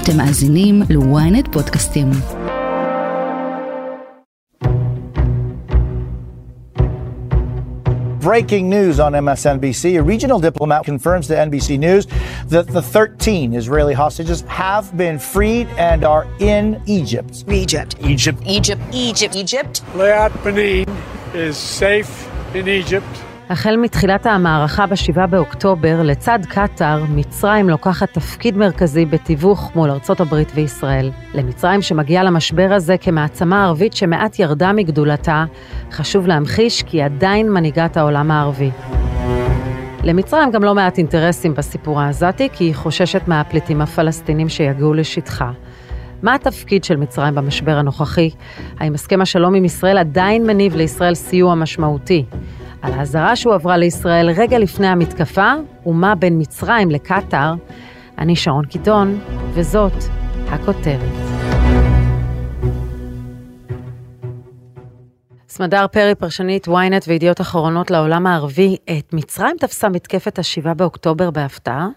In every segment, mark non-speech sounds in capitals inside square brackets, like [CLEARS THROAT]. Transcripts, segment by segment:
אתם מאזינים ל-ynet פודקאסטים. Breaking news on MSNBC. A regional diplomat confirms to NBC News that the 13 Israeli hostages have been freed and are in Egypt. Egypt. Egypt. Egypt. Egypt. Egypt. Leat Benin is safe in Egypt. החל מתחילת המערכה ב-7 באוקטובר, לצד קטאר, מצרים לוקחת תפקיד מרכזי בתיווך מול ארצות הברית וישראל. למצרים שמגיעה למשבר הזה כמעצמה ערבית שמעט ירדה מגדולתה, חשוב להמחיש כי היא עדיין מנהיגת העולם הערבי. למצרים גם לא מעט אינטרסים בסיפור העזתי, כי היא חוששת מהפליטים הפלסטינים שיגיעו לשטחה. מה התפקיד של מצרים במשבר הנוכחי? האם הסכם השלום עם ישראל עדיין מניב לישראל סיוע משמעותי? על האזהרה שהועברה לישראל רגע לפני המתקפה, ומה בין מצרים לקטאר. אני שרון קיטון, וזאת הכותרת. סמדר פרי, פרשנית ynet וידיעות אחרונות לעולם הערבי, את מצרים תפסה מתקפת ה-7 באוקטובר בהפתעה?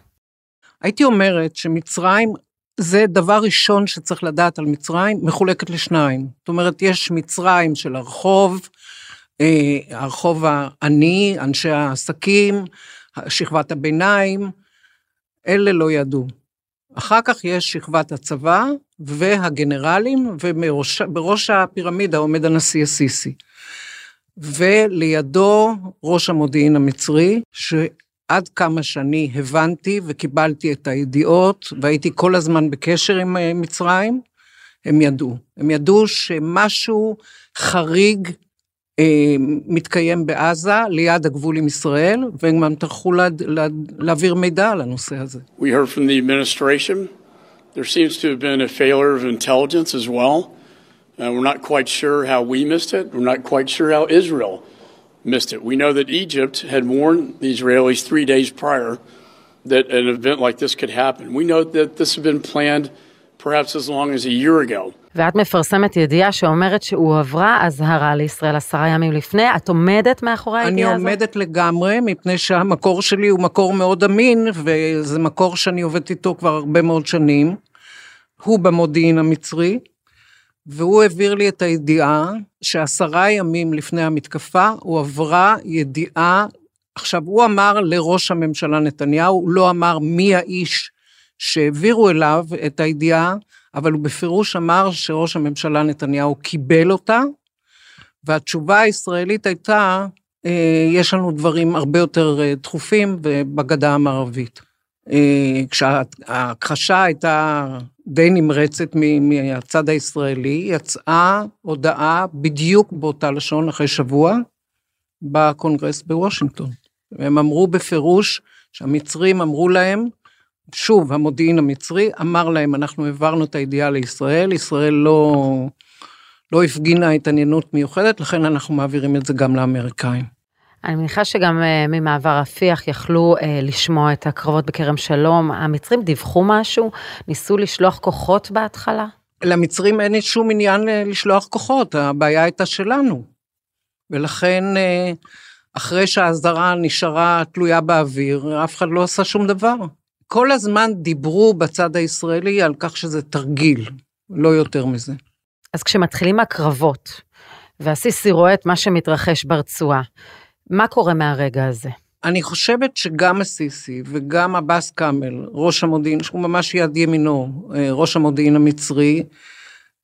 הייתי אומרת שמצרים, זה דבר ראשון שצריך לדעת על מצרים, מחולקת לשניים. זאת אומרת, יש מצרים של הרחוב, הרחוב העני, אנשי העסקים, שכבת הביניים, אלה לא ידעו. אחר כך יש שכבת הצבא והגנרלים, ובראש הפירמידה עומד הנשיא א-סיסי. ולידו ראש המודיעין המצרי, שעד כמה שאני הבנתי וקיבלתי את הידיעות, והייתי כל הזמן בקשר עם אה, מצרים, הם ידעו. הם ידעו שמשהו חריג מתקיים בעזה, ליד הגבול עם ישראל, והם גם טרחו לה, לה, להעביר מידע על הנושא הזה. We heard from the administration. There seems to have been a failure of intelligence as well. Uh, we're not quite sure how we missed it. We're not quite sure how Israel missed it. We know that Egypt had warned the Israelis three days prior that an event like this could happen. We know that this had been planned perhaps as long as a year ago. ואת מפרסמת ידיעה שאומרת שהועברה אזהרה לישראל עשרה ימים לפני, את עומדת מאחורי הידיעה הזאת? אני עומדת לגמרי, מפני שהמקור שלי הוא מקור מאוד אמין, וזה מקור שאני עובדת איתו כבר הרבה מאוד שנים. הוא במודיעין המצרי, והוא העביר לי את הידיעה שעשרה ימים לפני המתקפה הועברה ידיעה, עכשיו הוא אמר לראש הממשלה נתניהו, הוא לא אמר מי האיש שהעבירו אליו את הידיעה, אבל הוא בפירוש אמר שראש הממשלה נתניהו קיבל אותה, והתשובה הישראלית הייתה, אה, יש לנו דברים הרבה יותר אה, דחופים בגדה המערבית. אה, כשההכחשה הייתה די נמרצת מהצד הישראלי, יצאה הודעה בדיוק באותה לשון אחרי שבוע בקונגרס בוושינגטון. הם אמרו בפירוש שהמצרים אמרו להם, שוב, המודיעין המצרי אמר להם, אנחנו העברנו את הידיעה לישראל, ישראל לא, לא הפגינה התעניינות מיוחדת, לכן אנחנו מעבירים את זה גם לאמריקאים. אני מניחה שגם uh, ממעבר רפיח יכלו uh, לשמוע את הקרבות בכרם שלום. המצרים דיווחו משהו? ניסו לשלוח כוחות בהתחלה? למצרים אין שום עניין אה, לשלוח כוחות, הבעיה הייתה שלנו. ולכן, uh, אחרי שההסדרה נשארה תלויה באוויר, אף אחד לא עשה שום דבר. כל הזמן דיברו בצד הישראלי על כך שזה תרגיל, לא יותר מזה. אז כשמתחילים הקרבות, והסיסי רואה את מה שמתרחש ברצועה, מה קורה מהרגע הזה? אני חושבת שגם הסיסי וגם עבאס כאמל, ראש המודיעין, שהוא ממש יד ימינו, אה, ראש המודיעין המצרי,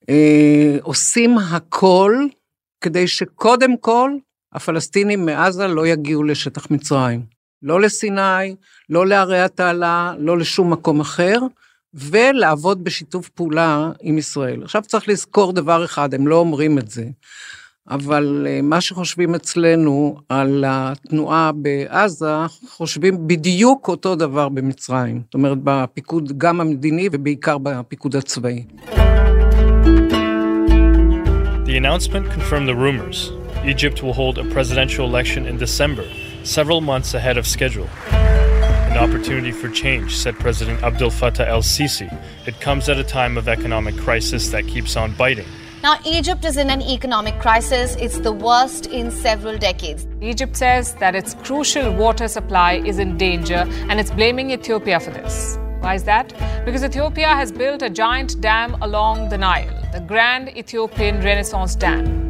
אה, עושים הכל כדי שקודם כל הפלסטינים מעזה לא יגיעו לשטח מצרים. לא לסיני, לא לערי התעלה, לא לשום מקום אחר, ולעבוד בשיתוף פעולה עם ישראל. עכשיו צריך לזכור דבר אחד, הם לא אומרים את זה, אבל אה, מה שחושבים אצלנו על התנועה בעזה, חושבים בדיוק אותו דבר במצרים. זאת אומרת, בפיקוד גם המדיני ובעיקר בפיקוד הצבאי. The announcement confirmed the rumors. Egypt will hold a presidential election in December. Several months ahead of schedule. An opportunity for change, said President Abdel Fattah el Sisi. It comes at a time of economic crisis that keeps on biting. Now, Egypt is in an economic crisis. It's the worst in several decades. Egypt says that its crucial water supply is in danger and it's blaming Ethiopia for this. Why is that? Because Ethiopia has built a giant dam along the Nile, the Grand Ethiopian Renaissance Dam.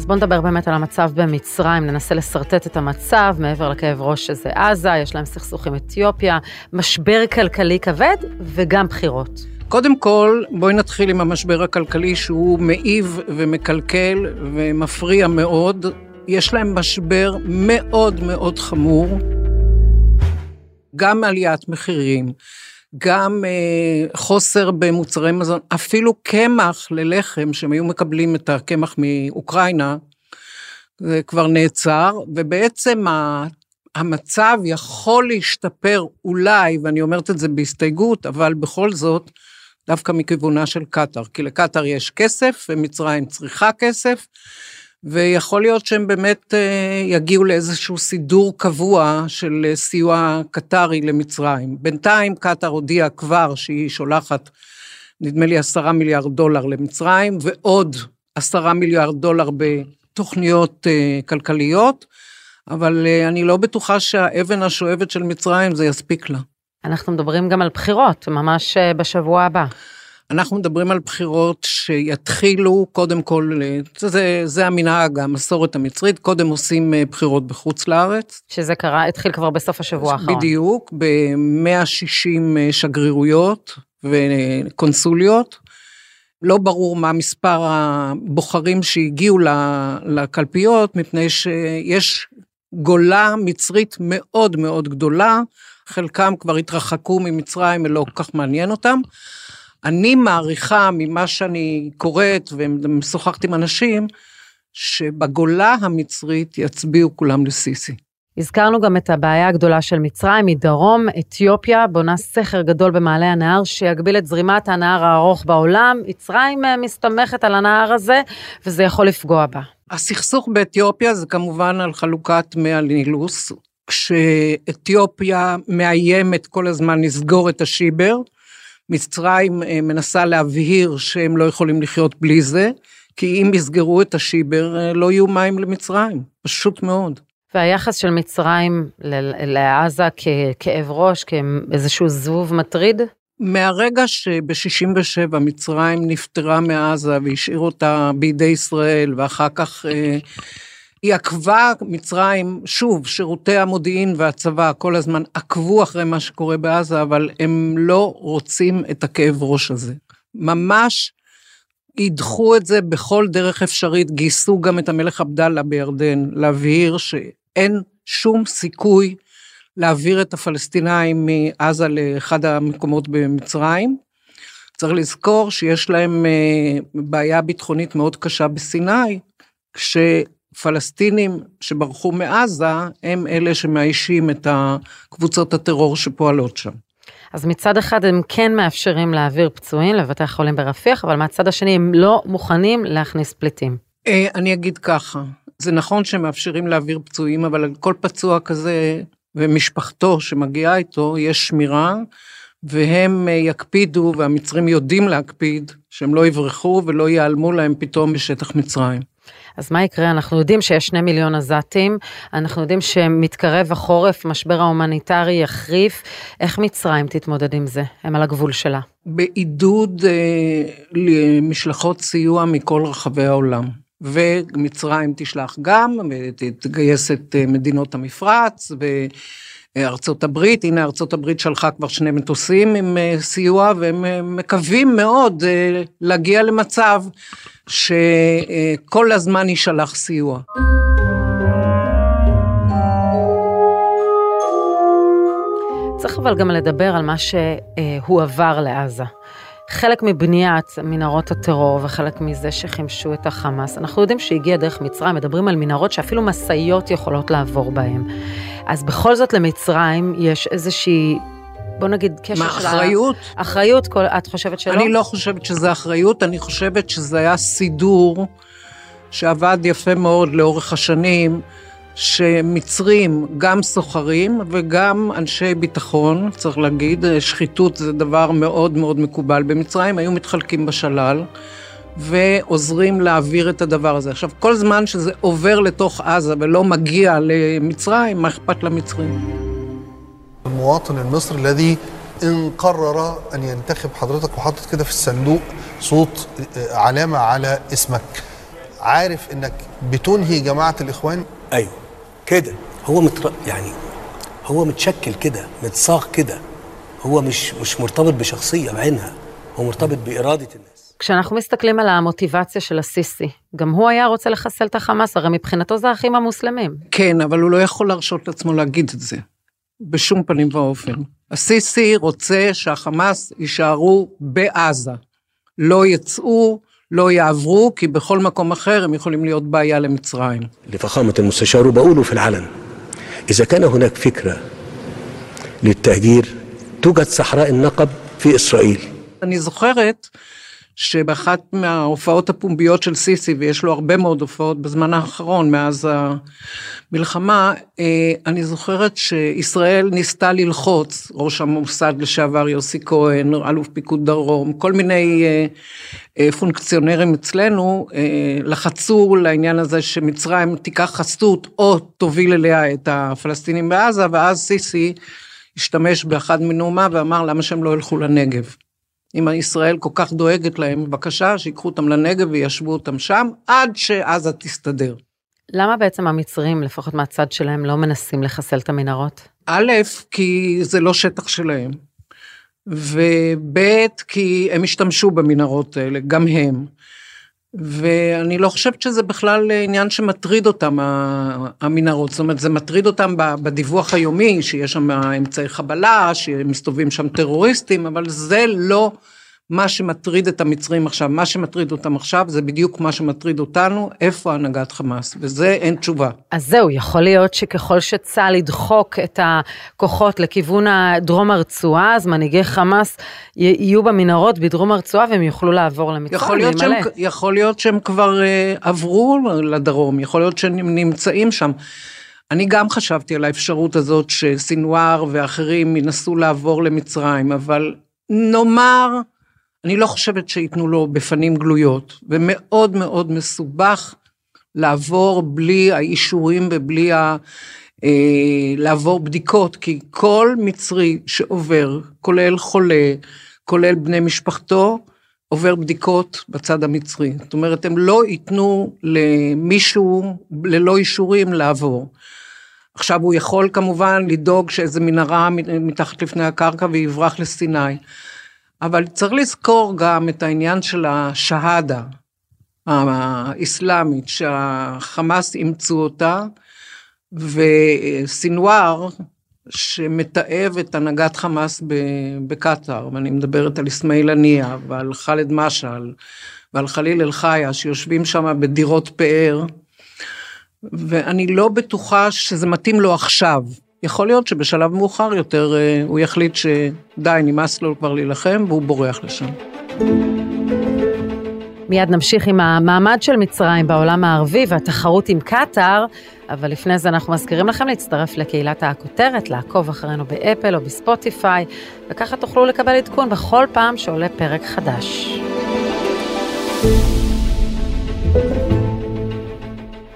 אז בואו נדבר באמת על המצב במצרים, ננסה לשרטט את המצב מעבר לכאב ראש שזה עזה, יש להם סכסוך עם אתיופיה, משבר כלכלי כבד וגם בחירות. קודם כל, בואי נתחיל עם המשבר הכלכלי שהוא מעיב ומקלקל ומפריע מאוד. יש להם משבר מאוד מאוד חמור, גם עליית מחירים, גם אה, חוסר במוצרי מזון, אפילו קמח ללחם, שהם היו מקבלים את הקמח מאוקראינה, זה כבר נעצר, ובעצם ה, המצב יכול להשתפר אולי, ואני אומרת את זה בהסתייגות, אבל בכל זאת, דווקא מכיוונה של קטאר, כי לקטאר יש כסף ומצרים צריכה כסף, ויכול להיות שהם באמת אה, יגיעו לאיזשהו סידור קבוע של אה, סיוע קטרי למצרים. בינתיים קטאר הודיעה כבר שהיא שולחת, נדמה לי עשרה מיליארד דולר למצרים, ועוד עשרה מיליארד דולר בתוכניות אה, כלכליות, אבל אני לא בטוחה שהאבן השואבת של מצרים זה יספיק לה. אנחנו מדברים גם על בחירות, ממש בשבוע הבא. אנחנו מדברים על בחירות שיתחילו קודם כל, זה, זה המנהג, המסורת המצרית, קודם עושים אה, בחירות בחוץ לארץ. שזה קרה, התחיל כבר בסוף השבוע האחרון. בדיוק, ב-160 אה, שגרירויות וקונסוליות. לא ברור מה מספר הבוחרים שהגיעו לקלפיות, מפני שיש גולה מצרית מאוד מאוד גדולה, חלקם כבר התרחקו ממצרים ולא כל כך מעניין אותם. אני מעריכה ממה שאני קוראת ומשוחחת עם אנשים, שבגולה המצרית יצביעו כולם לסיסי. הזכרנו גם את הבעיה הגדולה של מצרים, מדרום, אתיופיה בונה סכר גדול במעלה הנהר שיגביל את זרימת הנהר הארוך בעולם. מצרים אה, מסתמכת על הנהר הזה, וזה יכול לפגוע בה. הסכסוך באתיופיה זה כמובן על חלוקת מי הנילוס, כשאתיופיה מאיימת כל הזמן לסגור את השיבר, מצרים אה, מנסה להבהיר שהם לא יכולים לחיות בלי זה, כי אם יסגרו את השיבר, אה, לא יהיו מים למצרים, פשוט מאוד. והיחס של מצרים לעזה ככאב ראש, כאיזשהו זבוב מטריד? מהרגע שב-67' מצרים נפטרה מעזה והשאיר אותה בידי ישראל, ואחר כך אה, היא עקבה, מצרים, שוב, שירותי המודיעין והצבא כל הזמן עקבו אחרי מה שקורה בעזה, אבל הם לא רוצים את הכאב ראש הזה. ממש ידחו את זה בכל דרך אפשרית, גייסו גם את המלך עבדאללה בירדן להבהיר שאין שום סיכוי להעביר את הפלסטינאים מעזה לאחד המקומות במצרים. צריך לזכור שיש להם אה, בעיה ביטחונית מאוד קשה בסיני, כש... פלסטינים שברחו מעזה, הם אלה שמאיישים את קבוצות הטרור שפועלות שם. אז מצד אחד הם כן מאפשרים להעביר פצועים לבתי החולים ברפיח, אבל מהצד השני הם לא מוכנים להכניס פליטים. אה, אני אגיד ככה, זה נכון שהם מאפשרים להעביר פצועים, אבל על כל פצוע כזה ומשפחתו שמגיעה איתו, יש שמירה, והם אה, יקפידו, והמצרים יודעים להקפיד, שהם לא יברחו ולא ייעלמו להם פתאום בשטח מצרים. אז מה יקרה? אנחנו יודעים שיש שני מיליון עזתים, אנחנו יודעים שמתקרב החורף, משבר ההומניטרי יחריף. איך מצרים תתמודד עם זה? הם על הגבול שלה. בעידוד אה, למשלחות סיוע מכל רחבי העולם. ומצרים תשלח גם, ותגייס את אה, מדינות המפרץ, וארצות הברית, הנה ארצות הברית שלחה כבר שני מטוסים עם אה, סיוע, והם אה, מקווים מאוד להגיע למצב שכל הזמן יישלח סיוע. צריך אבל גם לדבר על מה שהועבר לעזה. חלק מבניית מנהרות הטרור וחלק מזה שחימשו את החמאס, אנחנו יודעים שהגיע דרך מצרים, מדברים על מנהרות שאפילו משאיות יכולות לעבור בהן. אז בכל זאת למצרים יש איזושהי בוא נגיד, קשר מה, של... מה, אחריות? אחריות, כל, את חושבת שלא? אני לא חושבת שזה אחריות, אני חושבת שזה היה סידור שעבד יפה מאוד לאורך השנים, שמצרים, גם סוחרים וגם אנשי ביטחון, צריך להגיד, שחיתות זה דבר מאוד מאוד מקובל במצרים, היו מתחלקים בשלל. ועוזרים להעביר את הדבר הזה. עכשיו, כל זמן שזה עובר לתוך עזה ולא מגיע למצרים, מה אכפת למצרים? المواطن المصري الذي إن قرر أن ينتخب حضرتك وحاطط كده في الصندوق صوت آه، علامة على اسمك عارف إنك بتنهي جماعة الإخوان ايوه كده هو متر... يعني هو متشكل كده متصاغ كده هو مش مش مرتبط بشخصيه بعينها هو مرتبط باراده الناس כשאנחנו מסתכלים על המוטיבציה של הסיסי, גם הוא היה רוצה לחסל את החמאס, הרי מבחינתו זה האחים המוסלמים. כן, אבל הוא לא יכול להרשות לעצמו להגיד את זה. בשום פנים ואופן. הסיסי רוצה שהחמאס יישארו בעזה. לא יצאו, לא יעברו, כי בכל מקום אחר הם יכולים להיות בעיה למצרים. لفخامه المستشار وبقوله في العلن اذا كان هناك فكره للتهجير توجد صحراء النقب في اسرائيل אני זוכרת שבאחת מההופעות הפומביות של סיסי, ויש לו הרבה מאוד הופעות בזמן האחרון, מאז המלחמה, אה, אני זוכרת שישראל ניסתה ללחוץ, ראש המוסד לשעבר יוסי כהן, אלוף פיקוד דרום, כל מיני אה, אה, פונקציונרים אצלנו, לחצו לעניין הזה שמצרים תיקח חסות או תוביל אליה את הפלסטינים בעזה, ואז סיסי השתמש באחד מנאומיו ואמר למה שהם לא ילכו לנגב. אם ישראל כל כך דואגת להם, בבקשה, שיקחו אותם לנגב וישבו אותם שם, עד שעזה תסתדר. למה בעצם המצרים, לפחות מהצד שלהם, לא מנסים לחסל את המנהרות? א', כי זה לא שטח שלהם, וב', כי הם השתמשו במנהרות האלה, גם הם. ואני לא חושבת שזה בכלל עניין שמטריד אותם, המנהרות. זאת אומרת, זה מטריד אותם בדיווח היומי, שיש שם אמצעי חבלה, שמסתובבים שם טרוריסטים, אבל זה לא מה שמטריד את המצרים עכשיו. מה שמטריד אותם עכשיו זה בדיוק מה שמטריד אותנו, איפה הנהגת חמאס, וזה אין תשובה. אז זהו, יכול להיות שככל שצה"ל ידחוק את הכוחות לכיוון דרום הרצועה, אז מנהיגי חמאס יהיו במנהרות בדרום הרצועה והם יוכלו לעבור למצרים, להימלא. יכול להיות שהם כבר uh, עברו לדרום, יכול להיות שהם נמצאים שם. אני גם חשבתי על האפשרות הזאת שסינואר ואחרים ינסו לעבור למצרים, אבל נאמר, אני לא חושבת שייתנו לו בפנים גלויות, ומאוד מאוד מסובך לעבור בלי האישורים ובלי ה... אה, לעבור בדיקות, כי כל מצרי שעובר, כולל חולה, כולל בני משפחתו, עובר בדיקות בצד המצרי. זאת אומרת, הם לא ייתנו למישהו ללא אישורים לעבור. עכשיו הוא יכול כמובן לדאוג שאיזה מנהרה מתחת לפני הקרקע ויברח לסיני. אבל צריך לזכור גם את העניין של השהאדה האסלאמית, שהחמאס אימצו אותה, וסינואר, שמתעב את הנהגת חמאס בקטאר, ואני מדברת על אסמאעיל הנייה ועל ח'אלד משעל ועל חליל אל-חיה, שיושבים שם בדירות פאר, ואני לא בטוחה שזה מתאים לו עכשיו. יכול להיות שבשלב מאוחר יותר אה, הוא יחליט שדי, נמאס לו כבר להילחם, והוא בורח לשם. מיד נמשיך עם המעמד של מצרים בעולם הערבי והתחרות עם קטאר, אבל לפני זה אנחנו מזכירים לכם להצטרף לקהילת הכותרת, לעקוב אחרינו באפל או בספוטיפיי, וככה תוכלו לקבל עדכון בכל פעם שעולה פרק חדש.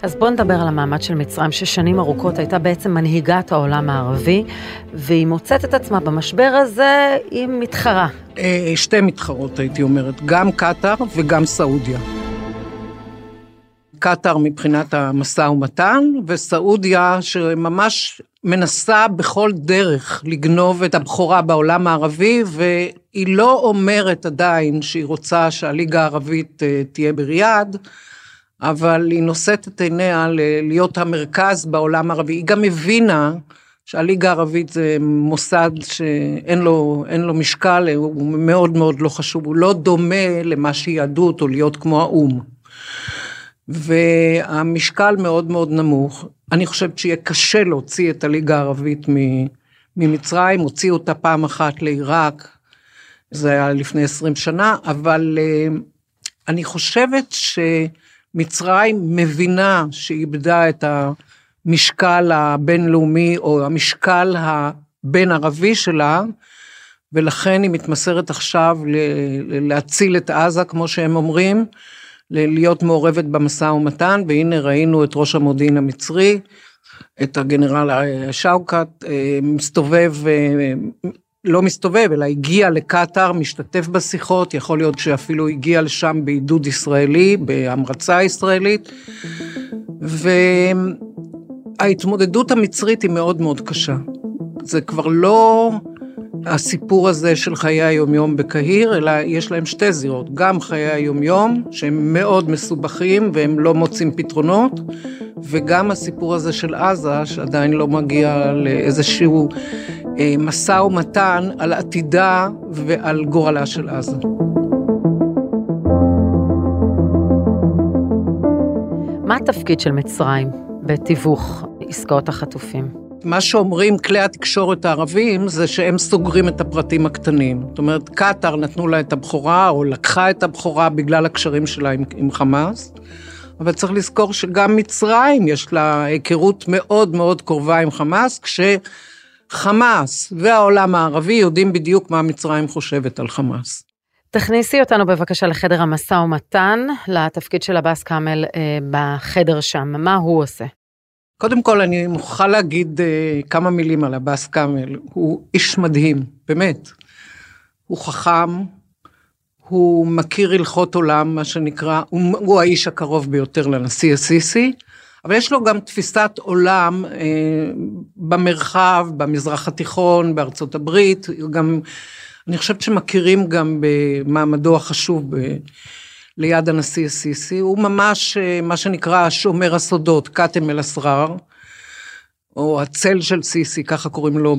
אז בואו נדבר על המעמד של מצרים, ששנים ארוכות הייתה בעצם מנהיגת העולם הערבי, והיא מוצאת את עצמה במשבר הזה עם מתחרה. אה, שתי מתחרות, הייתי אומרת, גם קטאר וגם סעודיה. קטאר מבחינת המשא ומתן, וסעודיה שממש מנסה בכל דרך לגנוב את הבכורה בעולם הערבי, והיא לא אומרת עדיין שהיא רוצה שהליגה הערבית אה, תהיה בריאד. אבל היא נושאת את עיניה להיות המרכז בעולם הערבי. היא גם הבינה שהליגה הערבית זה מוסד שאין לו, לו משקל, הוא מאוד מאוד לא חשוב, הוא לא דומה למה שיהדות או להיות כמו האו"ם. והמשקל מאוד מאוד נמוך. אני חושבת שיהיה קשה להוציא את הליגה הערבית ממצרים, הוציאו אותה פעם אחת לעיראק, זה היה לפני 20 שנה, אבל אה, אני חושבת ש... מצרים מבינה שאיבדה את המשקל הבינלאומי או המשקל הבין-ערבי שלה, ולכן היא מתמסרת עכשיו להציל את עזה, כמו שהם אומרים, להיות מעורבת במשא ומתן, והנה ראינו את ראש המודיעין המצרי, את הגנרל שאוקת, אה, מסתובב אה, לא מסתובב, אלא הגיע לקטאר, משתתף בשיחות, יכול להיות שאפילו הגיע לשם בעידוד ישראלי, בהמרצה ישראלית, וההתמודדות המצרית היא מאוד מאוד קשה. זה כבר לא הסיפור הזה של חיי היומיום בקהיר, אלא יש להם שתי זירות, גם חיי היומיום, שהם מאוד מסובכים והם לא מוצאים פתרונות, וגם הסיפור הזה של עזה, שעדיין לא מגיע לאיזשהו משא ומתן על עתידה ועל גורלה של עזה. מה התפקיד של מצרים בתיווך עסקאות החטופים? מה שאומרים כלי התקשורת הערבים זה שהם סוגרים את הפרטים הקטנים. זאת אומרת, קטאר נתנו לה את הבכורה, או לקחה את הבכורה בגלל הקשרים שלה עם, עם חמאס, אבל צריך לזכור שגם מצרים יש לה היכרות מאוד מאוד קרובה עם חמאס, כשחמאס והעולם הערבי יודעים בדיוק מה מצרים חושבת על חמאס. תכניסי אותנו בבקשה לחדר המשא ומתן, לתפקיד של עבאס כאמל אה, בחדר שם, מה הוא עושה? קודם כל, אני מוכרחה להגיד אה, כמה מילים על עבאס כאמל. הוא איש מדהים, באמת. הוא חכם, הוא מכיר הלכות עולם, מה שנקרא, הוא, הוא האיש הקרוב ביותר לנשיא א-סיסי, אבל יש לו גם תפיסת עולם אה, במרחב, במזרח התיכון, בארצות הברית, גם, אני חושבת שמכירים גם במעמדו החשוב ב, ליד הנשיא א-סיסי, הוא ממש אה, מה שנקרא שומר הסודות, קאטם אל-אסרר, או הצל של סיסי, ככה קוראים לו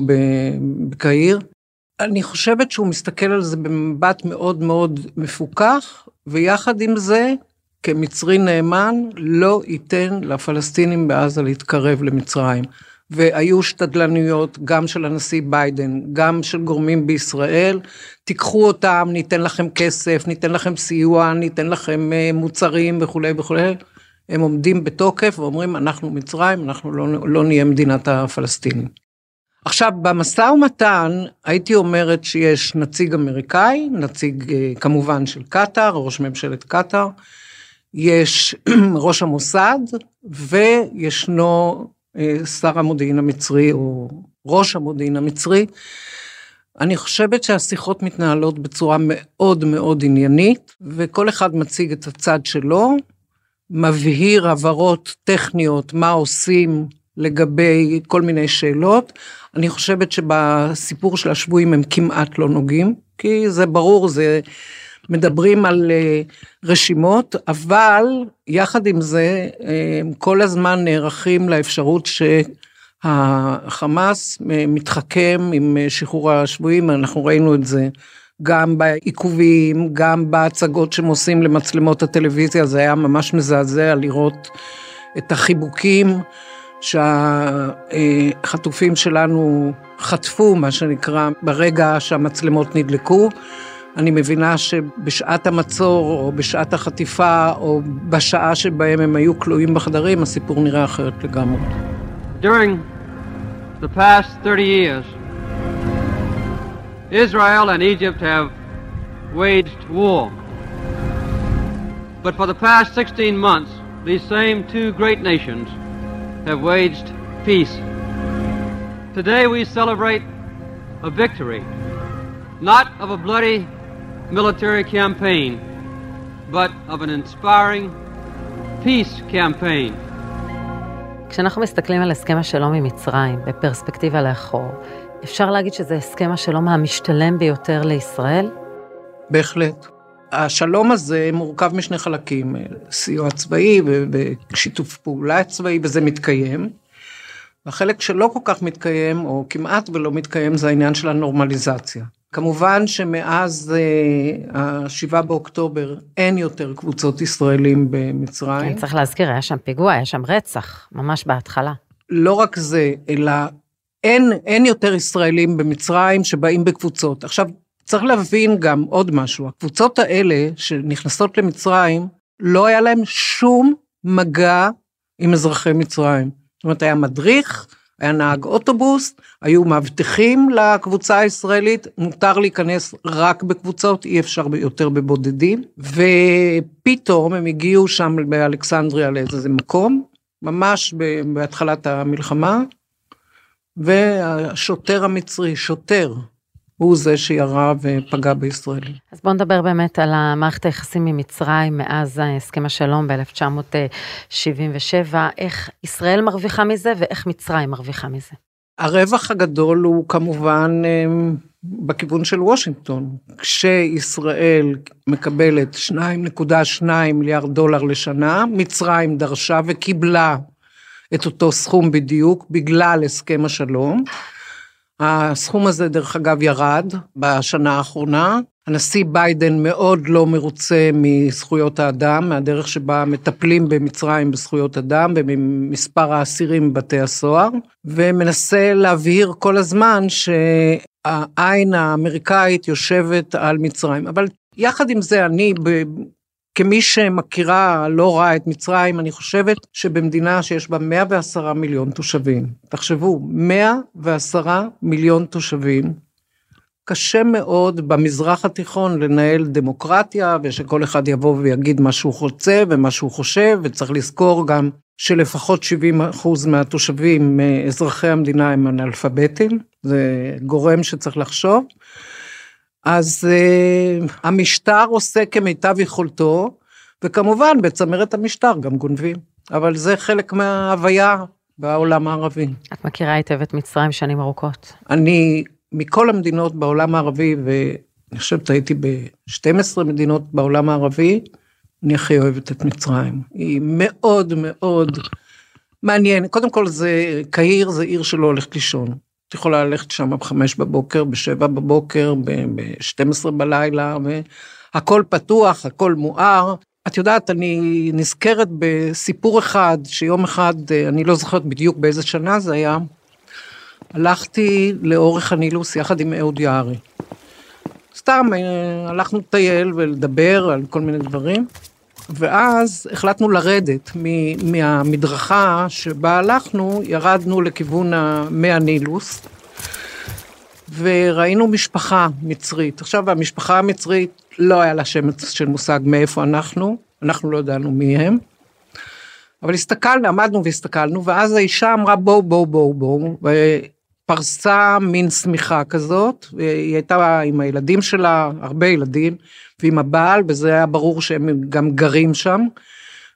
בקהיר. אני חושבת שהוא מסתכל על זה במבט מאוד מאוד מפוכח, ויחד עם זה, כמצרי נאמן, לא ייתן לפלסטינים בעזה להתקרב למצרים. והיו שתדלנויות גם של הנשיא ביידן, גם של גורמים בישראל, תיקחו אותם, ניתן לכם כסף, ניתן לכם סיוע, ניתן לכם אה, מוצרים וכולי וכולי. הם עומדים בתוקף ואומרים, אנחנו מצרים, אנחנו לא, לא נהיה מדינת הפלסטינים. עכשיו, במשא ומתן, הייתי אומרת שיש נציג אמריקאי, נציג אה, כמובן של קטאר, ראש ממשלת קטאר, יש [CLEARS THROAT] ראש המוסד, וישנו אה, שר המודיעין המצרי, או ראש המודיעין המצרי. אני חושבת שהשיחות מתנהלות בצורה מאוד מאוד עניינית, וכל אחד מציג את הצד שלו, מבהיר הבהרות טכניות, מה עושים לגבי כל מיני שאלות. אני חושבת שבסיפור של השבויים הם כמעט לא נוגעים, כי זה ברור, זה... מדברים על אה, רשימות, אבל יחד עם זה, הם כל הזמן נערכים לאפשרות שהחמאס מתחכם עם שחרור השבויים, אנחנו ראינו את זה גם בעיכובים, גם בהצגות שהם עושים למצלמות הטלוויזיה, זה היה ממש מזעזע לראות את החיבוקים שהחטופים שלנו חטפו, מה שנקרא, ברגע שהמצלמות נדלקו. אני מבינה שבשעת המצור, או בשעת החטיפה, או בשעה שבהם הם היו כלואים בחדרים, הסיפור נראה אחרת לגמרי. During the past 30 years, Israel and Egypt have waged war. But for the past 16 months, these same two great nations have waged peace. Today we celebrate a victory, not of a bloody military campaign, but of an inspiring peace campaign. כשאנחנו מסתכלים על הסכם השלום עם מצרים בפרספקטיבה לאחור, אפשר להגיד שזה הסכם השלום המשתלם ביותר לישראל? בהחלט. השלום הזה מורכב משני חלקים, סיוע צבאי ושיתוף פעולה צבאי, וזה מתקיים. החלק שלא כל כך מתקיים, או כמעט ולא מתקיים, זה העניין של הנורמליזציה. כמובן שמאז אה, ה-7 באוקטובר אין יותר קבוצות ישראלים במצרים. כן, צריך להזכיר, היה שם פיגוע, היה שם רצח, ממש בהתחלה. לא רק זה, אלא אין, אין יותר ישראלים במצרים שבאים בקבוצות. עכשיו, צריך להבין גם עוד משהו, הקבוצות האלה שנכנסות למצרים, לא היה להם שום מגע עם אזרחי מצרים. זאת אומרת, היה מדריך, היה נהג אוטובוס, היו מאבטחים לקבוצה הישראלית, מותר להיכנס רק בקבוצות, אי אפשר יותר בבודדים, ופתאום הם הגיעו שם באלכסנדריה לאיזה מקום, ממש בהתחלת המלחמה, והשוטר המצרי, שוטר, הוא זה שירה ופגע בישראלים. אז בואו נדבר באמת על המערכת היחסים עם מצרים מאז הסכם השלום ב-1977, איך ישראל מרוויחה מזה ואיך מצרים מרוויחה מזה. הרווח הגדול הוא כמובן אמ, בכיוון של וושינגטון. כשישראל מקבלת 2.2 מיליארד דולר לשנה, מצרים דרשה וקיבלה את אותו סכום בדיוק בגלל הסכם השלום. הסכום הזה, דרך אגב, ירד בשנה האחרונה. הנשיא ביידן מאוד לא מרוצה מזכויות האדם, מהדרך שבה מטפלים במצרים בזכויות אדם וממספר האסירים בבתי הסוהר, ומנסה להבהיר כל הזמן שהעין האמריקאית יושבת על מצרים. אבל יחד עם זה, אני כמי שמכירה לא רע את מצרים, אני חושבת שבמדינה שיש בה 110 מיליון תושבים, תחשבו, 110 מיליון תושבים, קשה מאוד במזרח התיכון לנהל דמוקרטיה, ושכל אחד יבוא ויגיד מה שהוא רוצה ומה שהוא חושב, וצריך לזכור גם שלפחות 70 אחוז מהתושבים, אזרחי המדינה, הם אנאלפביתים, זה גורם שצריך לחשוב. אז uh, המשטר עושה כמיטב יכולתו, וכמובן בצמרת המשטר גם גונבים, אבל זה חלק מההוויה בעולם הערבי. את מכירה היטב את מצרים שנים ארוכות. אני, מכל המדינות בעולם הערבי, ואני חושבת הייתי ב-12 מדינות בעולם הערבי, אני הכי אוהבת את מצרים. היא מאוד מאוד מעניינת. קודם כל, זה, קהיר זה עיר שלא הולכת לישון. את יכולה ללכת שם בחמש בבוקר, בשבע בבוקר, ב-12 בלילה, והכל פתוח, הכל מואר. את יודעת, אני נזכרת בסיפור אחד, שיום אחד, אני לא זוכרת בדיוק באיזה שנה זה היה, הלכתי לאורך הנילוס יחד עם אהוד יערי. סתם אה, הלכנו לטייל ולדבר על כל מיני דברים, ואז החלטנו לרדת מהמדרכה שבה הלכנו, ירדנו לכיוון מי הנילוס, וראינו משפחה מצרית. עכשיו, המשפחה המצרית, לא היה לה שם של מושג מאיפה אנחנו, אנחנו לא ידענו מי הם. אבל הסתכלנו, עמדנו והסתכלנו, ואז האישה אמרה בואו, בואו, בואו, בואו, ופרסה מין שמיכה כזאת, היא הייתה עם הילדים שלה, הרבה ילדים, ועם הבעל, וזה היה ברור שהם גם גרים שם.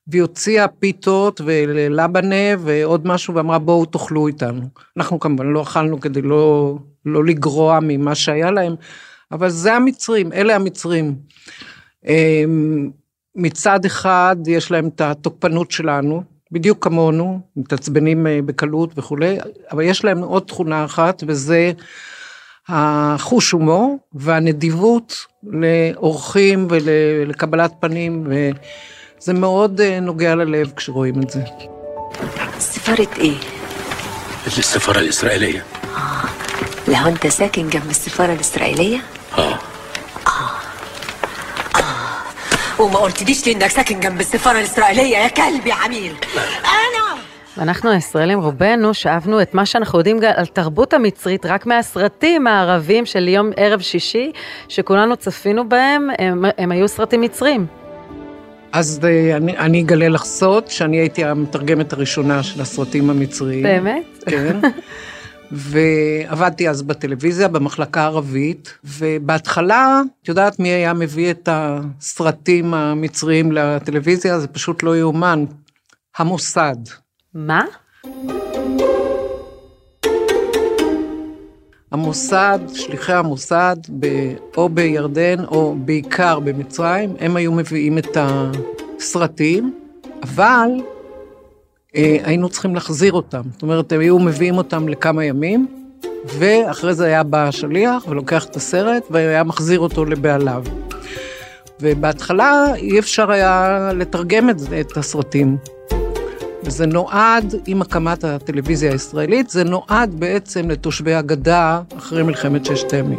והיא הוציאה פיתות ולבנה ועוד משהו ואמרה בואו תאכלו איתנו. אנחנו כמובן לא אכלנו כדי לא, לא לגרוע ממה שהיה להם, אבל זה המצרים, אלה המצרים. אמ, מצד אחד יש להם את התוקפנות שלנו, בדיוק כמונו, מתעצבנים אה, בקלות וכולי, אבל יש להם עוד תכונה אחת וזה החוש הומור והנדיבות לאורחים ולקבלת פנים, וזה מאוד אה, נוגע ללב כשרואים את זה. ספרת ايه؟ السفارة الإسرائيلية اه لو انت ساكن جنب السفارة الإسرائيلية؟ اه وما قلتليش ليه انك ساكن جنب السفارة الإسرائيلية يا كلب يا عميل انا ואנחנו הישראלים רובנו שאבנו את מה שאנחנו יודעים על תרבות המצרית רק מהסרטים הערבים של יום ערב שישי, שכולנו צפינו בהם, הם, הם היו סרטים מצרים. אז אה, אני, אני אגלה לך סוד שאני הייתי המתרגמת הראשונה של הסרטים המצריים. באמת? כן. [LAUGHS] ועבדתי אז בטלוויזיה במחלקה הערבית, ובהתחלה, את יודעת מי היה מביא את הסרטים המצריים לטלוויזיה? זה פשוט לא יאומן. המוסד. מה? המוסד, שליחי המוסד, ב, או בירדן או בעיקר במצרים, הם היו מביאים את הסרטים, אבל היינו צריכים להחזיר אותם. זאת אומרת, הם היו מביאים אותם לכמה ימים, ואחרי זה היה בא השליח ולוקח את הסרט והיה מחזיר אותו לבעליו. ובהתחלה אי אפשר היה לתרגם את, את הסרטים. וזה נועד, עם הקמת הטלוויזיה הישראלית, זה נועד בעצם לתושבי הגדה אחרי מלחמת ששת הימים.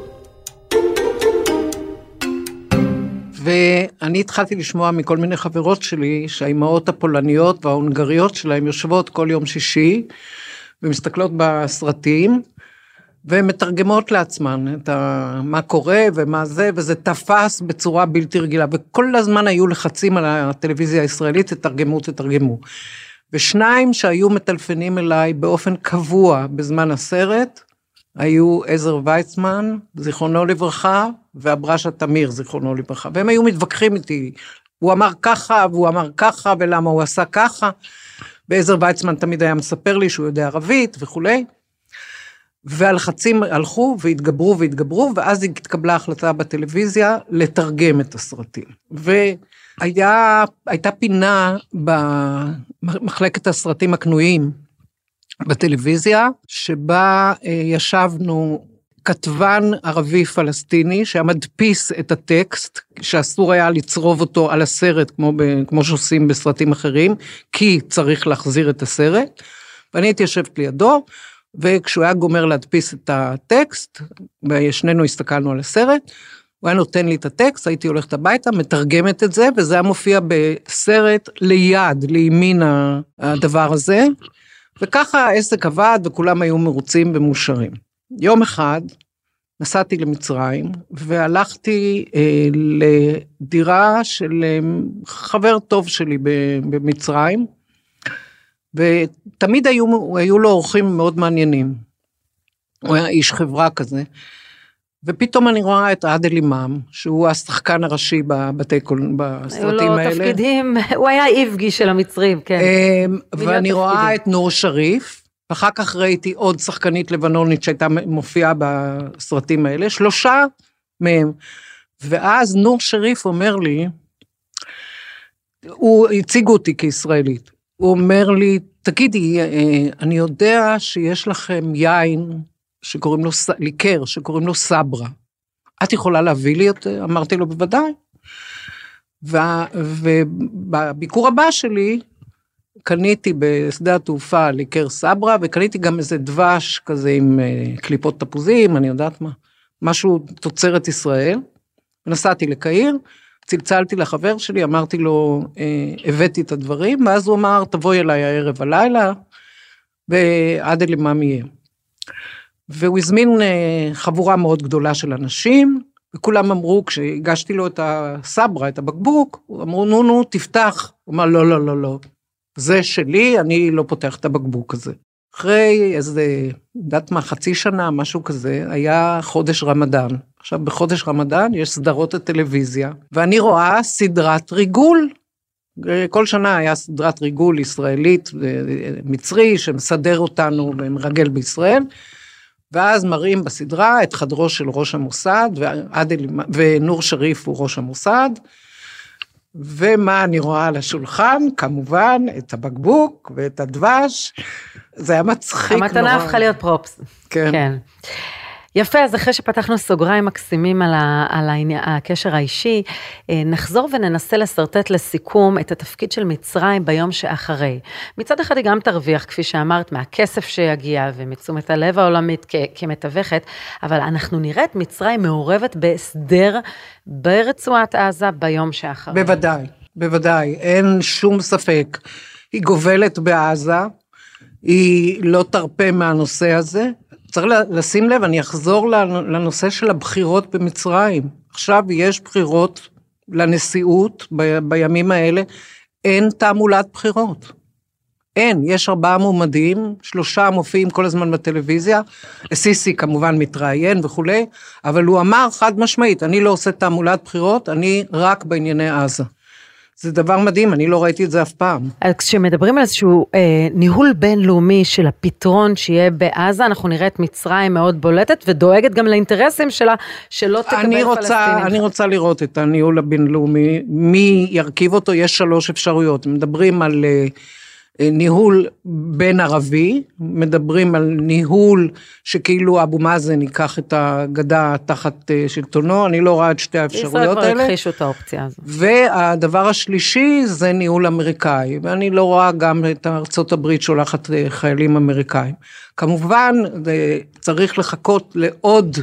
ואני התחלתי לשמוע מכל מיני חברות שלי שהאימהות הפולניות וההונגריות שלהם יושבות כל יום שישי ומסתכלות בסרטים ומתרגמות לעצמן את ה... מה קורה ומה זה, וזה תפס בצורה בלתי רגילה, וכל הזמן היו לחצים על הטלוויזיה הישראלית, תתרגמו, תתרגמו. ושניים שהיו מטלפנים אליי באופן קבוע בזמן הסרט, היו עזר ויצמן, זיכרונו לברכה, ואברשה תמיר, זיכרונו לברכה. והם היו מתווכחים איתי, הוא אמר ככה, והוא אמר ככה, ולמה הוא עשה ככה. ועזר ויצמן תמיד היה מספר לי שהוא יודע ערבית וכולי. והלחצים הלכו והתגברו והתגברו, ואז התקבלה החלטה בטלוויזיה לתרגם את הסרטים. והייתה פינה במחלקת הסרטים הקנויים בטלוויזיה, שבה אה, ישבנו כתבן ערבי פלסטיני שהיה מדפיס את הטקסט, שאסור היה לצרוב אותו על הסרט, כמו, ב, כמו שעושים בסרטים אחרים, כי צריך להחזיר את הסרט. ואני הייתי יושבת לידו, וכשהוא היה גומר להדפיס את הטקסט, ושנינו הסתכלנו על הסרט, הוא היה נותן לי את הטקסט, הייתי הולכת הביתה, מתרגמת את זה, וזה היה מופיע בסרט ליד, לימין הדבר הזה, וככה העסק עבד וכולם היו מרוצים ומאושרים. יום אחד נסעתי למצרים והלכתי אה, לדירה של אה, חבר טוב שלי במצרים, ותמיד היו, היו לו אורחים מאוד מעניינים. הוא היה איש חברה כזה. ופתאום אני רואה את עאדל אימאם, שהוא השחקן הראשי בבתי קול, בסרטים האלה. היו לו תפקידים, [LAUGHS] הוא היה איבגי של המצרים, כן. אמ, ואני רואה את נור שריף, ואחר כך ראיתי עוד שחקנית לבנונית שהייתה מופיעה בסרטים האלה, שלושה מהם. ואז נור שריף אומר לי, הוא הציגו אותי כישראלית, הוא אומר לי, תגידי, אה, אני יודע שיש לכם יין שקוראים לו, ליקר, שקוראים לו סברה. את יכולה להביא לי את זה? אמרתי לו, בוודאי. ובביקור הבא שלי, קניתי בשדה התעופה ליקר סברה, וקניתי גם איזה דבש כזה עם אה, קליפות תפוזים, אני יודעת מה, משהו תוצרת ישראל. נסעתי לקהיר, צלצלתי לחבר שלי, אמרתי לו, אה, הבאתי את הדברים, ואז הוא אמר, תבואי אליי הערב הלילה, ועד אלימם יהיה. והוא הזמין אה, חבורה מאוד גדולה של אנשים, וכולם אמרו, כשהגשתי לו את הסברה, את הבקבוק, אמרו, נו, נו, תפתח. הוא אמר, לא, לא, לא, לא, זה שלי, אני לא פותח את הבקבוק הזה. אחרי איזה, יודעת מה, חצי שנה, משהו כזה, היה חודש רמדאן. עכשיו, בחודש רמדאן יש סדרות הטלוויזיה, ואני רואה סדרת ריגול. כל שנה היה סדרת ריגול ישראלית, מצרי, שמסדר אותנו ומרגל בישראל. ואז מראים בסדרה את חדרו של ראש המוסד, ועדל, ונור שריף הוא ראש המוסד, ומה אני רואה על השולחן? כמובן, את הבקבוק ואת הדבש. זה היה מצחיק נורא. המתנה הפכה להיות פרופס. כן. כן. יפה, אז אחרי שפתחנו סוגריים מקסימים על, ה, על העני, הקשר האישי, אה, נחזור וננסה לשרטט לסיכום את התפקיד של מצרים ביום שאחרי. מצד אחד היא גם תרוויח, כפי שאמרת, מהכסף שיגיע ומתשומת הלב העולמית כ, כמתווכת, אבל אנחנו נראה את מצרים מעורבת בהסדר ברצועת עזה ביום שאחרי. בוודאי, בוודאי, אין שום ספק. היא גובלת בעזה, היא לא תרפה מהנושא הזה, צריך לשים לב, אני אחזור לנושא של הבחירות במצרים. עכשיו יש בחירות לנשיאות ב, בימים האלה, אין תעמולת בחירות. אין, יש ארבעה מועמדים, שלושה מופיעים כל הזמן בטלוויזיה, סיסי כמובן מתראיין וכולי, אבל הוא אמר חד משמעית, אני לא עושה תעמולת בחירות, אני רק בענייני עזה. זה דבר מדהים, אני לא ראיתי את זה אף פעם. אז כשמדברים על איזשהו אה, ניהול בינלאומי של הפתרון שיהיה בעזה, אנחנו נראה את מצרים מאוד בולטת ודואגת גם לאינטרסים שלה, שלא תקבל רוצה, פלסטינים. אני רוצה לראות את הניהול הבינלאומי, מי ירכיב אותו, יש שלוש אפשרויות. מדברים על... אה, ניהול בין ערבי, מדברים על ניהול שכאילו אבו מאזן ייקח את הגדה תחת אה, שלטונו, אני לא רואה את שתי האפשרויות האלה. ישראל כבר הכחישו את האופציה הזאת. והדבר השלישי זה ניהול אמריקאי, ואני לא רואה גם את ארצות הברית שולחת אה, חיילים אמריקאים. כמובן, צריך לחכות לעוד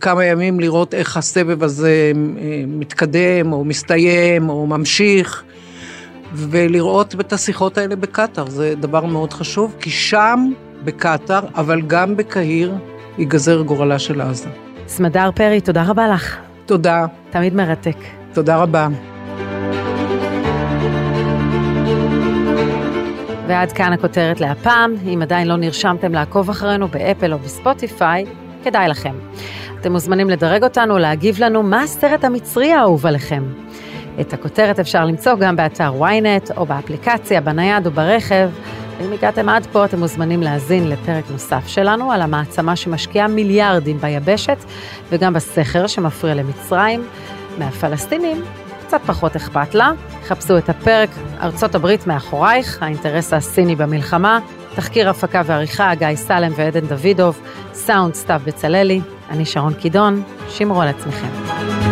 כמה ימים לראות איך הסבב הזה אה, מתקדם, או מסתיים, או ממשיך. ולראות את השיחות האלה בקטאר, זה דבר מאוד חשוב, כי שם, בקטאר, אבל גם בקהיר, ייגזר גורלה של עזה. סמדר פרי, תודה רבה לך. תודה. תמיד מרתק. תודה רבה. ועד כאן הכותרת להפעם. אם עדיין לא נרשמתם לעקוב אחרינו באפל או בספוטיפיי, כדאי לכם. אתם מוזמנים לדרג אותנו, להגיב לנו מה הסרט המצרי האהוב עליכם. את הכותרת אפשר למצוא גם באתר ynet או באפליקציה, בנייד או ברכב. ואם הגעתם עד פה, אתם מוזמנים להאזין לפרק נוסף שלנו על המעצמה שמשקיעה מיליארדים ביבשת וגם בסכר שמפריע למצרים. מהפלסטינים קצת פחות אכפת לה. חפשו את הפרק ארצות הברית מאחורייך, האינטרס הסיני במלחמה, תחקיר הפקה ועריכה גיא סלם ועדן דוידוב, סאונד סתיו בצללי, אני שרון קידון, שמרו על עצמכם.